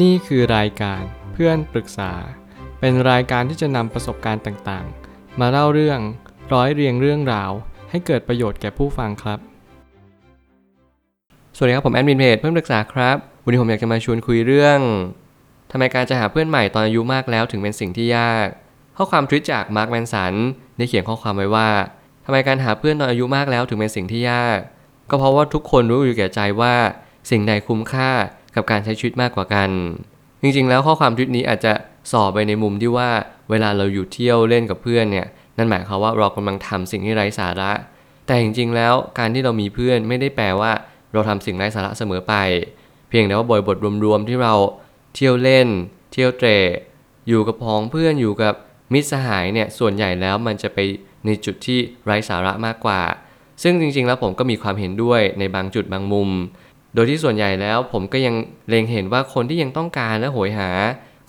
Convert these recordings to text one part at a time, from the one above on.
นี่คือรายการเพื่อนปรึกษา เป็นรายการที่จะนำประสบการณ์ต่างๆ มาเล่าเรื่องร้อยเรียงเรื่องราว ให้เกิดประโยชน์แก่ผู้ฟังครับ สวัสดีครับผมแอดมินเพจเพื่อนปรึกษาครับ วันนี้ผมอยากจะมาชวนคุยเรื่องทำไมการจะหาเพื่อนใหม่ตอนอายุมากแล้วถึงเป็นสิ่งที่ยาก ข้อความทวิตจากมาร์คแมนสันได้เขียนข้อความไว้ว่าทำไมการหาเพื่อนตอนอายุมากแล้วถึงเป็นสิ่งที่ยาก ก็เพราะว่าทุกคนรู้อยู่แก่ใจว่า สิ่งใดคุ้มค่า กับการใช้ชีวิตมากกว่ากัน จริงๆ แล้วข้อความทวิตนี้อาจจะสอบไปในมุมที่ว่า เวลาเราอยู่เที่ยวเล่นกับเพื่อนเนี่ยนั่นหมายความว่าเรากำลังทำสิ่งที่ไร้สาระ แต่จริงๆ แล้วการที่เรามีเพื่อนไม่ได้แปลว่า เราทำสิ่งไร้สาระเสมอไป เพียงแต่ว่าบริบทรวมๆที่เราเที่ยวเล่น เที่ยวเตรอยู่กับพ้องเพื่อนอยู่กับมิตรสหายเนี่ยส่วนใหญ่แล้วมันจะไปในจุดที่ไร้สาระมากกว่า ซึ่งจริงๆ แล้วผมก็มีความเห็นด้วยในบางจุดบางมุม โดยที่ส่วนใหญ่แล้วผมก็ยังเล็งเห็นว่าคนที่ยังต้องการและโหยหา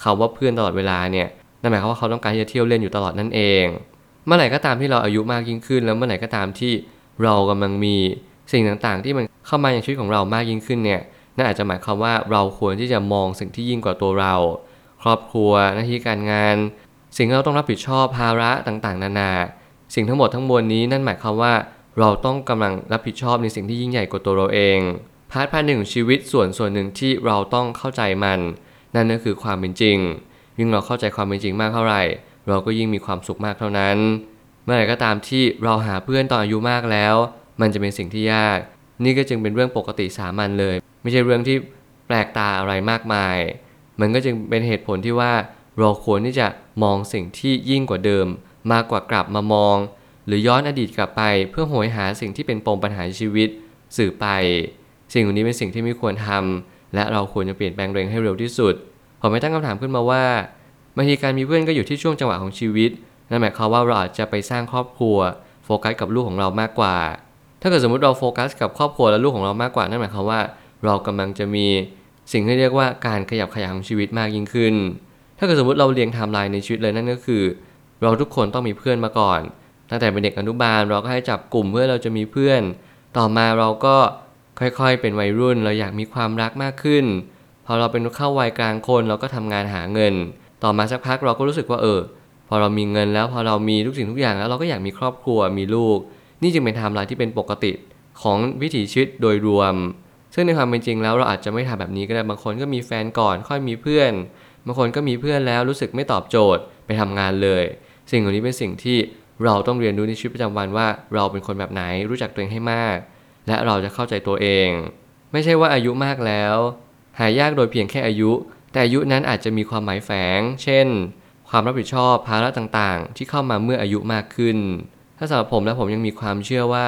คาว่าเพื่อนตลอดเวลาเนี่ยนั่นหมายความว่าเขาต้องการที่จะเที่ยวเล่นอยู่ตลอดนั่นเอง เมื่อไหร่ก็ตามที่เราอายุมากยิ่งขึ้น แล้วเมื่อไหร่ก็ตามที่เรากำลังมีสิ่งต่างๆ ที่มันเข้ามาในชีวิตของเรามากยิ่งขึ้นเนี่ยนั่นอาจจะหมายความว่าเราควรที่จะมองสิ่งที่ยิ่งกว่าตัวเรา ครอบครัวหน้าที่การงาน สิ่งที่เราต้องรับผิดชอบภาระต่างๆ นานา สิ่งทั้งหมดทั้งมวลนี้นั่นหมายความว่าเราต้องกำลังรับผิดชอบในสิ่งที่ยิ่งใหญ่กว่าตัวเราเอง พาร์ทพาหนึ่งชีวิตส่วนส่วนหนึ่งที่เราต้องเข้าใจมัน นั่นก็คือความเป็นจริง ยิ่งเราเข้าใจความเป็นจริงมากเท่าไหร่ เราก็ยิ่งมีความสุขมากเท่านั้น เมื่อไหร่ก็ตามที่เราหาเพื่อนตอนอายุมากแล้ว มันจะเป็นสิ่งที่ยาก นี่ก็จึงเป็นเรื่องปกติสามัญเลย ไม่ใช่เรื่องที่แปลกตาอะไรมากมาย มันก็จึงเป็นเหตุผลที่ว่าเราควรที่จะมองสิ่งที่ยิ่งกว่าเดิม มากกว่ากลับมามอง หรือย้อนอดีตกลับไปเพื่อโหยหาสิ่งที่เป็นปมปัญหาชีวิต สื่อไป สิ่งเหล่านี้เป็นสิ่งที่ไม่ควรทำและเราควรจะเปลี่ยนแปลงตัวเองให้เร็วที่สุด ผมไม่ตั้งคำถามขึ้นมาว่าบางทีการมีเพื่อนก็อยู่ที่ช่วงจังหวะของชีวิตนั่นหมายความว่าเราอาจจะไปสร้างครอบครัวโฟกัสกับลูกของเรามากกว่า ถ้าเกิดสมมติเราโฟกัสกับครอบครัวและลูกของเรามากกว่านั่นหมายความว่า เรากำลังจะมีสิ่งที่เรียกว่าการขยับขยายของชีวิตมากยิ่งขึ้น ถ้าเกิดสมมติเราเรียงไทม์ไลน์ในชีวิตเลยนั่นก็คือ เราทุกคนต้องมีเพื่อนมาก่อน ตั้งแต่เป็นเด็กอนุบาลเราก็ให้จับกลุ่มเพื่อเราจะมีเพื่อน ต่อมาเราก็ ค่อยๆ เป็นวัยรุ่นเราอยากมีความรักมากขึ้น พอเราเป็นเข้าวัยกลางคนเราก็ทำงานหาเงิน ต่อมาสักพักเราก็รู้สึกว่าเออ พอเรามีเงินแล้วพอเรามีทุกสิ่งทุกอย่างแล้วเราก็อยากมีครอบครัวมีลูก นี่จึงเป็นไทม์ไลน์ที่เป็นปกติของวิถีชีวิตโดยรวม ซึ่งในความเป็นจริงแล้วเราอาจจะไม่ทำแบบนี้ก็ได้บางคนก็มีแฟนก่อนค่อยมีเพื่อนบางคนก็มีเพื่อนแล้วรู้สึกไม่ตอบโจทย์ไปทำงานเลย สิ่งเหล่านี้เป็นสิ่งที่เราต้องเรียนรู้ในชีวิตประจำวันว่า เราเป็นคนแบบไหนรู้จักตัวเองให้มาก และเราจะเข้าใจตัวเอง ไม่ใช่ว่าอายุมากแล้ว หายากโดยเพียงแค่อายุ แต่อายุนั้นอาจจะมีความหมายแฝง เช่น ความรับผิดชอบภาระต่างๆ ที่เข้ามาเมื่ออายุมากขึ้น ถ้าสำหรับผมและผมยังมีความเชื่อว่า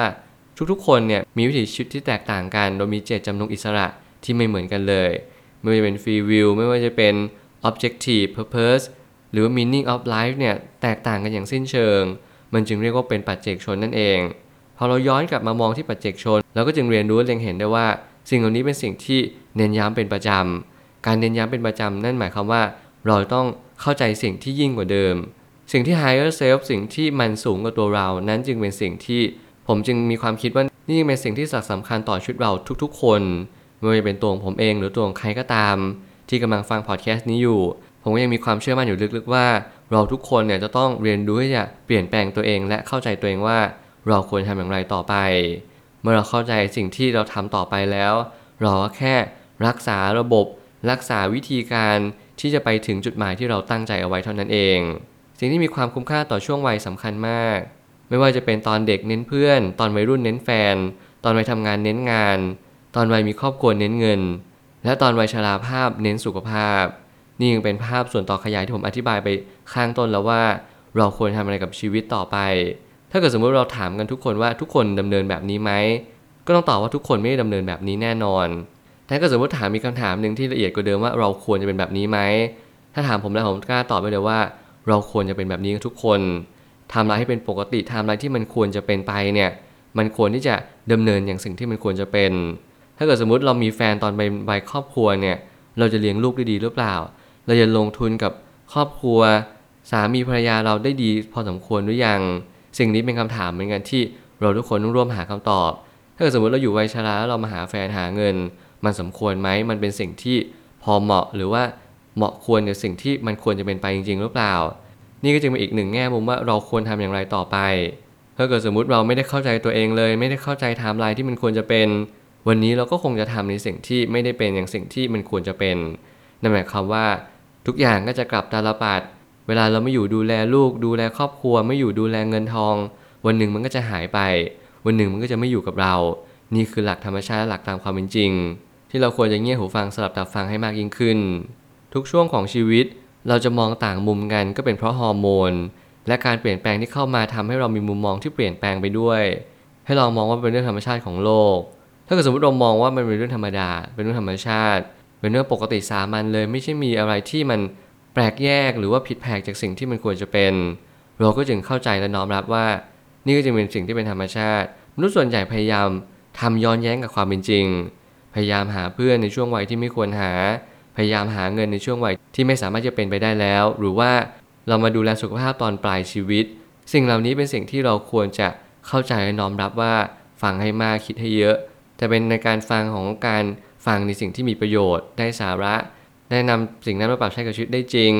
ทุกๆ คนเนี่ยมีวิถีชีวิตที่แตกต่างกัน โดยมีเจตจำนงอิสระที่ไม่เหมือนกันเลย ไม่ว่าจะเป็นฟรีวิวไม่ว่าจะเป็น objective purpose หรือว่า meaning of life เนี่ยแตกต่างกันอย่างสิ้นเชิง มันจึงเรียกว่าเป็นปัจเจกชนนั่นเอง พอเราย้อนกลับมามองที่ปัจเจกชนเราก็จึงเรียนรู้เล็งเห็นได้ว่า สิ่งเหล่านี้เป็นสิ่งที่เน้นย้ำเป็นประจำ การเน้นย้ำเป็นประจำนั่นหมายความว่า เราต้องเข้าใจสิ่งที่ยิ่งกว่าเดิม สิ่งที่ higher self สิ่งที่มันสูงกว่าตัวเรา นั้นจึงเป็นสิ่งที่ผมจึงมีความคิดว่านี่เป็นสิ่งที่สำคัญต่อชีวิตเราทุกๆ คนไม่ว่าจะเป็นตัวของผมเองหรือตัวของใครก็ตาม ที่กำลังฟังพอดแคสต์นี้อยู่ ผมก็ยังมีความเชื่อมั่นอยู่ลึกๆว่า เราทุกคนเนี่ยจะต้องเรียนรู้ที่จะเปลี่ยนแปลงตัวเองและเข้าใจตัวเองว่า เราควรทำอย่างไรต่อไป เมื่อเราเข้าใจสิ่งที่เราทำต่อไปแล้ว เราก็แค่รักษาระบบ รักษาวิธีการที่จะไปถึงจุดหมายที่เราตั้งใจเอาไว้เท่านั้นเอง สิ่งที่มีความคุ้มค่าต่อช่วงวัยสำคัญมาก ไม่ว่าจะเป็นตอนเด็กเน้นเพื่อน ตอนวัยรุ่นเน้นแฟน ตอนวัยทำงานเน้นงาน ตอนวัยมีครอบครัวเน้นเงิน และตอนวัยชราภาพเน้นสุขภาพ นี่ยังเป็นภาพส่วนต่อขยายที่ผมอธิบายไปข้างต้นแล้วว่า เราควรทำอะไรกับชีวิตต่อไป ถ้าเกิดสมมติเราถามกันทุกคนว่าทุกคนดำเนินแบบนี้ไหม ก็ต้องตอบว่าทุกคนไม่ได้ดำเนินแบบนี้แน่นอนแต่ก็สมมติถามมีคำถามหนึ่งที่ละเอียดกว่าเดิมว่าเราควรจะเป็นแบบนี้ไหม ถ้าถามผมแล้วผมกล้าตอบไปเลยว่า เราควรจะเป็นแบบนี้ทุกคนทำอะไรให้เป็นปกติทำอะไรที่มันควรจะเป็นไปเนี่ย มันควรที่จะดำเนินอย่างสิ่งที่มันควรจะเป็น ถ้าเกิดสมมติเรามีแฟนตอนเป็นวัยครอบครัวเนี่ย เราจะเลี้ยงลูกได้ดีหรือเปล่า เราจะลงทุนกับครอบครัว สามีภรรยาเราได้ดีพอสมควรหรือยัง สิ่งนี้เป็นคำถามเหมือนกันที่เราทุกคนต้องร่วมหาคำตอบ ถ้าเกิดสมมติเราอยู่วัยชราแล้วเรามาหาแฟนหาเงิน มันสมควรไหมมันเป็นสิ่งที่พอเหมาะหรือว่าเหมาะควรกับสิ่งที่มันควรจะเป็นไปจริง ๆ หรือเปล่า นี่ก็จึงเป็นอีกหนึ่งแง่มุมว่าเราควรทำอย่างไรต่อไปถ้าเกิดสมมุติเราไม่ได้เข้าใจตัวเองเลย ไม่ได้เข้าใจไทม์ไลน์ที่มันควรจะเป็น วันนี้เราก็คงจะทำในสิ่งที่ไม่ได้เป็นอย่างสิ่งที่มันควรจะเป็นนั่นหมายความว่าทุกอย่างก็จะกลับตาลปัด เวลาเราไม่อยู่ดูแลลูก ดูแลครอบครัว ไม่อยู่ดูแลเงินทอง วันหนึ่งมันก็จะหายไป วันหนึ่งมันก็จะไม่อยู่กับเรา นี่คือหลักธรรมชาติและหลักตามความเป็นจริง ที่เราควรจะเงี่ยหูฟังสลับตับฟังให้มากยิ่งขึ้น ทุกช่วงของชีวิต เราจะมองต่างมุมกันก็เป็นเพราะฮอร์โมนและการเปลี่ยนแปลงที่เข้ามาทำให้เรามีมุมมองที่เปลี่ยนแปลงไปด้วย ให้ลองมองว่าเป็นเรื่องธรรมชาติของโลก ถ้าเกิดสมมติเรามองว่ามันเป็นเรื่องธรรมดา เป็นเรื่องธรรมชาติ เป็นเรื่องปกติสามัญเลย ไม่ใช่มีอะไรที่มัน แปลกแยกหรือว่าผิดแผกจากสิ่งที่มันควรจะเป็น เราก็จึงเข้าใจและน้อมรับว่า นี่ก็จะเป็นสิ่งที่เป็นธรรมชาติมนุษย์ส่วนใหญ่พยายามทำย้อนแย้งกับความเป็นจริง พยายามหาเพื่อนในช่วงวัยที่ไม่ควรหา พยายามหาเงินในช่วงวัยที่ไม่สามารถจะเป็นไปได้แล้ว หรือว่าเรามาดูแลสุขภาพตอนปลายชีวิต สิ่งเหล่านี้เป็นสิ่งที่เราควรจะเข้าใจและน้อมรับว่าฟังให้มากคิดให้เยอะแต่เป็นในการฟังของการฟังในสิ่งที่มีประโยชน์ได้สาระ ได้นำสิ่งนั้นมาปรับใช้กับชีวิตได้จริง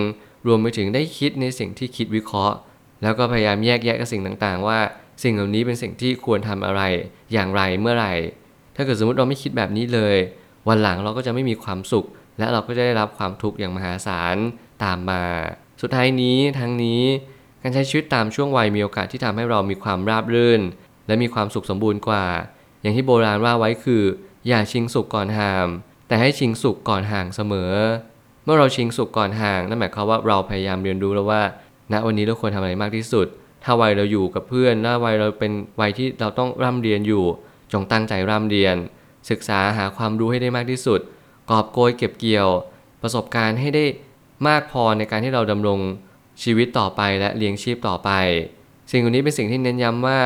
รวมไปถึงได้คิดในสิ่งที่คิดวิเคราะห์ แล้วก็พยายามแยกแยะกับสิ่งต่างๆ ว่าสิ่งเหล่านี้เป็นสิ่งที่ควรทำอะไร อย่างไรเมื่อไหร่ ถ้าเกิดสมมติเราไม่คิดแบบนี้เลย วันหลังเราก็จะไม่มีความสุข และเราก็จะได้รับความทุกข์อย่างมหาศาลตามมา สุดท้ายนี้ทั้งนี้การใช้ชีวิตตามช่วงวัยมีโอกาสที่ทำให้เรามีความราบรื่น และมีความสุขสมบูรณ์กว่า อย่างที่โบราณว่าไว้คือ อย่าชิงสุขก่อนหาม แต่ให้ชิงสุขก่อนห่างเสมอ เมื่อเราชิงสุขก่อนห่างนั่นหมายความว่าเราพยายามเรียนรู้แล้วว่า ณวันนี้เราควรทำอะไรมากที่สุด ถ้าวัยเราอยู่กับเพื่อนถ้าวัยเราเป็นวัยที่เราต้องร่ำเรียนอยู่ จงตั้งใจร่ำเรียน ศึกษาหาความรู้ให้ได้มากที่สุด กอบโกยเก็บเกี่ยว ประสบการณ์ให้ได้มากพอในการที่เราดำรงชีวิตต่อไปและเลี้ยงชีพต่อไป สิ่งเหล่านี้เป็นสิ่งที่เน้นย้ำว่า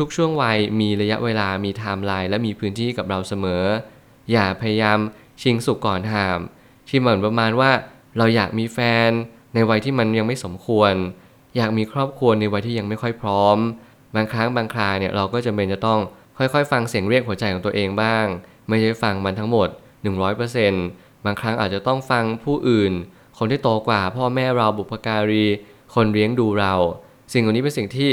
ทุกๆ ช่วงวัยมีระยะเวลามีไทม์ไลน์และมีพื้นที่กับเราเสมอ อย่าพยายามชิงสุขก่อนหามที่เหมือนประมาณว่าเราอยากมีแฟน ในวัยที่มันยังไม่สมควร อยากมีครอบครัวในวัยที่ยังไม่ค่อยพร้อม บางครั้งบางคราเนี่ยเราก็จำเป็นจะต้องค่อยๆ ฟังเสียงเรียกหัวใจของตัวเองบ้าง ไม่ใช่ฟังมันทั้งหมด 100%บางครั้งอาจจะต้องฟังผู้อื่น คนที่โตกว่าพ่อแม่เราบุพการี คนเลี้ยงดูเรา สิ่งเหล่านี้เป็นสิ่งที่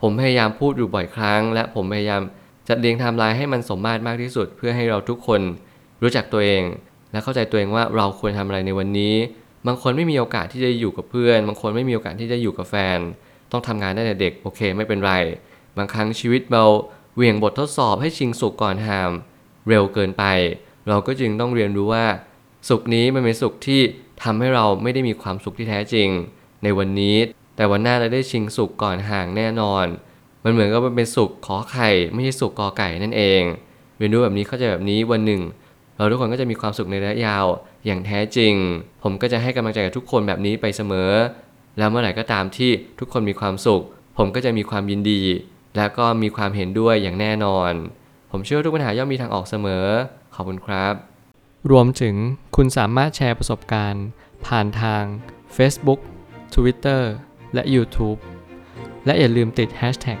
ผมพยายามพูดอยู่บ่อยครั้ง และผมพยายาม จัดเรียงไทม์ไลน์ให้มันสมมาตรมากที่สุด เพื่อให้เราทุกคนรู้จักตัวเอง และเข้าใจตัวเองว่าเราควรทำอะไรในวันนี้ บางคนไม่มีโอกาสที่จะอยู่กับเพื่อน บางคนไม่มีโอกาสที่จะอยู่กับแฟน ต้องทำงานได้แต่เด็กโอเคไม่เป็นไร บางครั้งชีวิตเราเหวี่ยงบททดสอบให้ชิงสุขก่อนหาม เร็วเกินไป เราก็จึงต้องเรียนรู้ว่า สุขนี้มันเป็นสุขที่ทำให้เราไม่ได้มีความสุขที่แท้จริง ในวันนี้แต่วันหน้าเราได้ชิงสุขก่อนห่างแน่นอน มันเหมือนกับมันเป็นสุขขอไข่ไม่ใช่สุขกอไก่นั่นเอง เรียนรู้แบบนี้เข้าใจแบบนี้วันหนึ่ง เราทุกคนก็จะมีความสุขในระยะยาวอย่างแท้จริง ผมก็จะให้กำลังใจกับทุกคนแบบนี้ไปเสมอ แล้วเมื่อไหร่ก็ตามที่ทุกคนมีความสุข ผมก็จะมีความยินดี แล้วก็มีความเห็นด้วยอย่างแน่นอน ผมเชื่อทุกปัญหาย่อมมีทางออกเสมอ ขอบคุณครับ รวมถึงคุณสามารถแชร์ประสบการณ์ ผ่านทาง Facebook Twitter และ YouTube และอย่าลืมติด Hashtag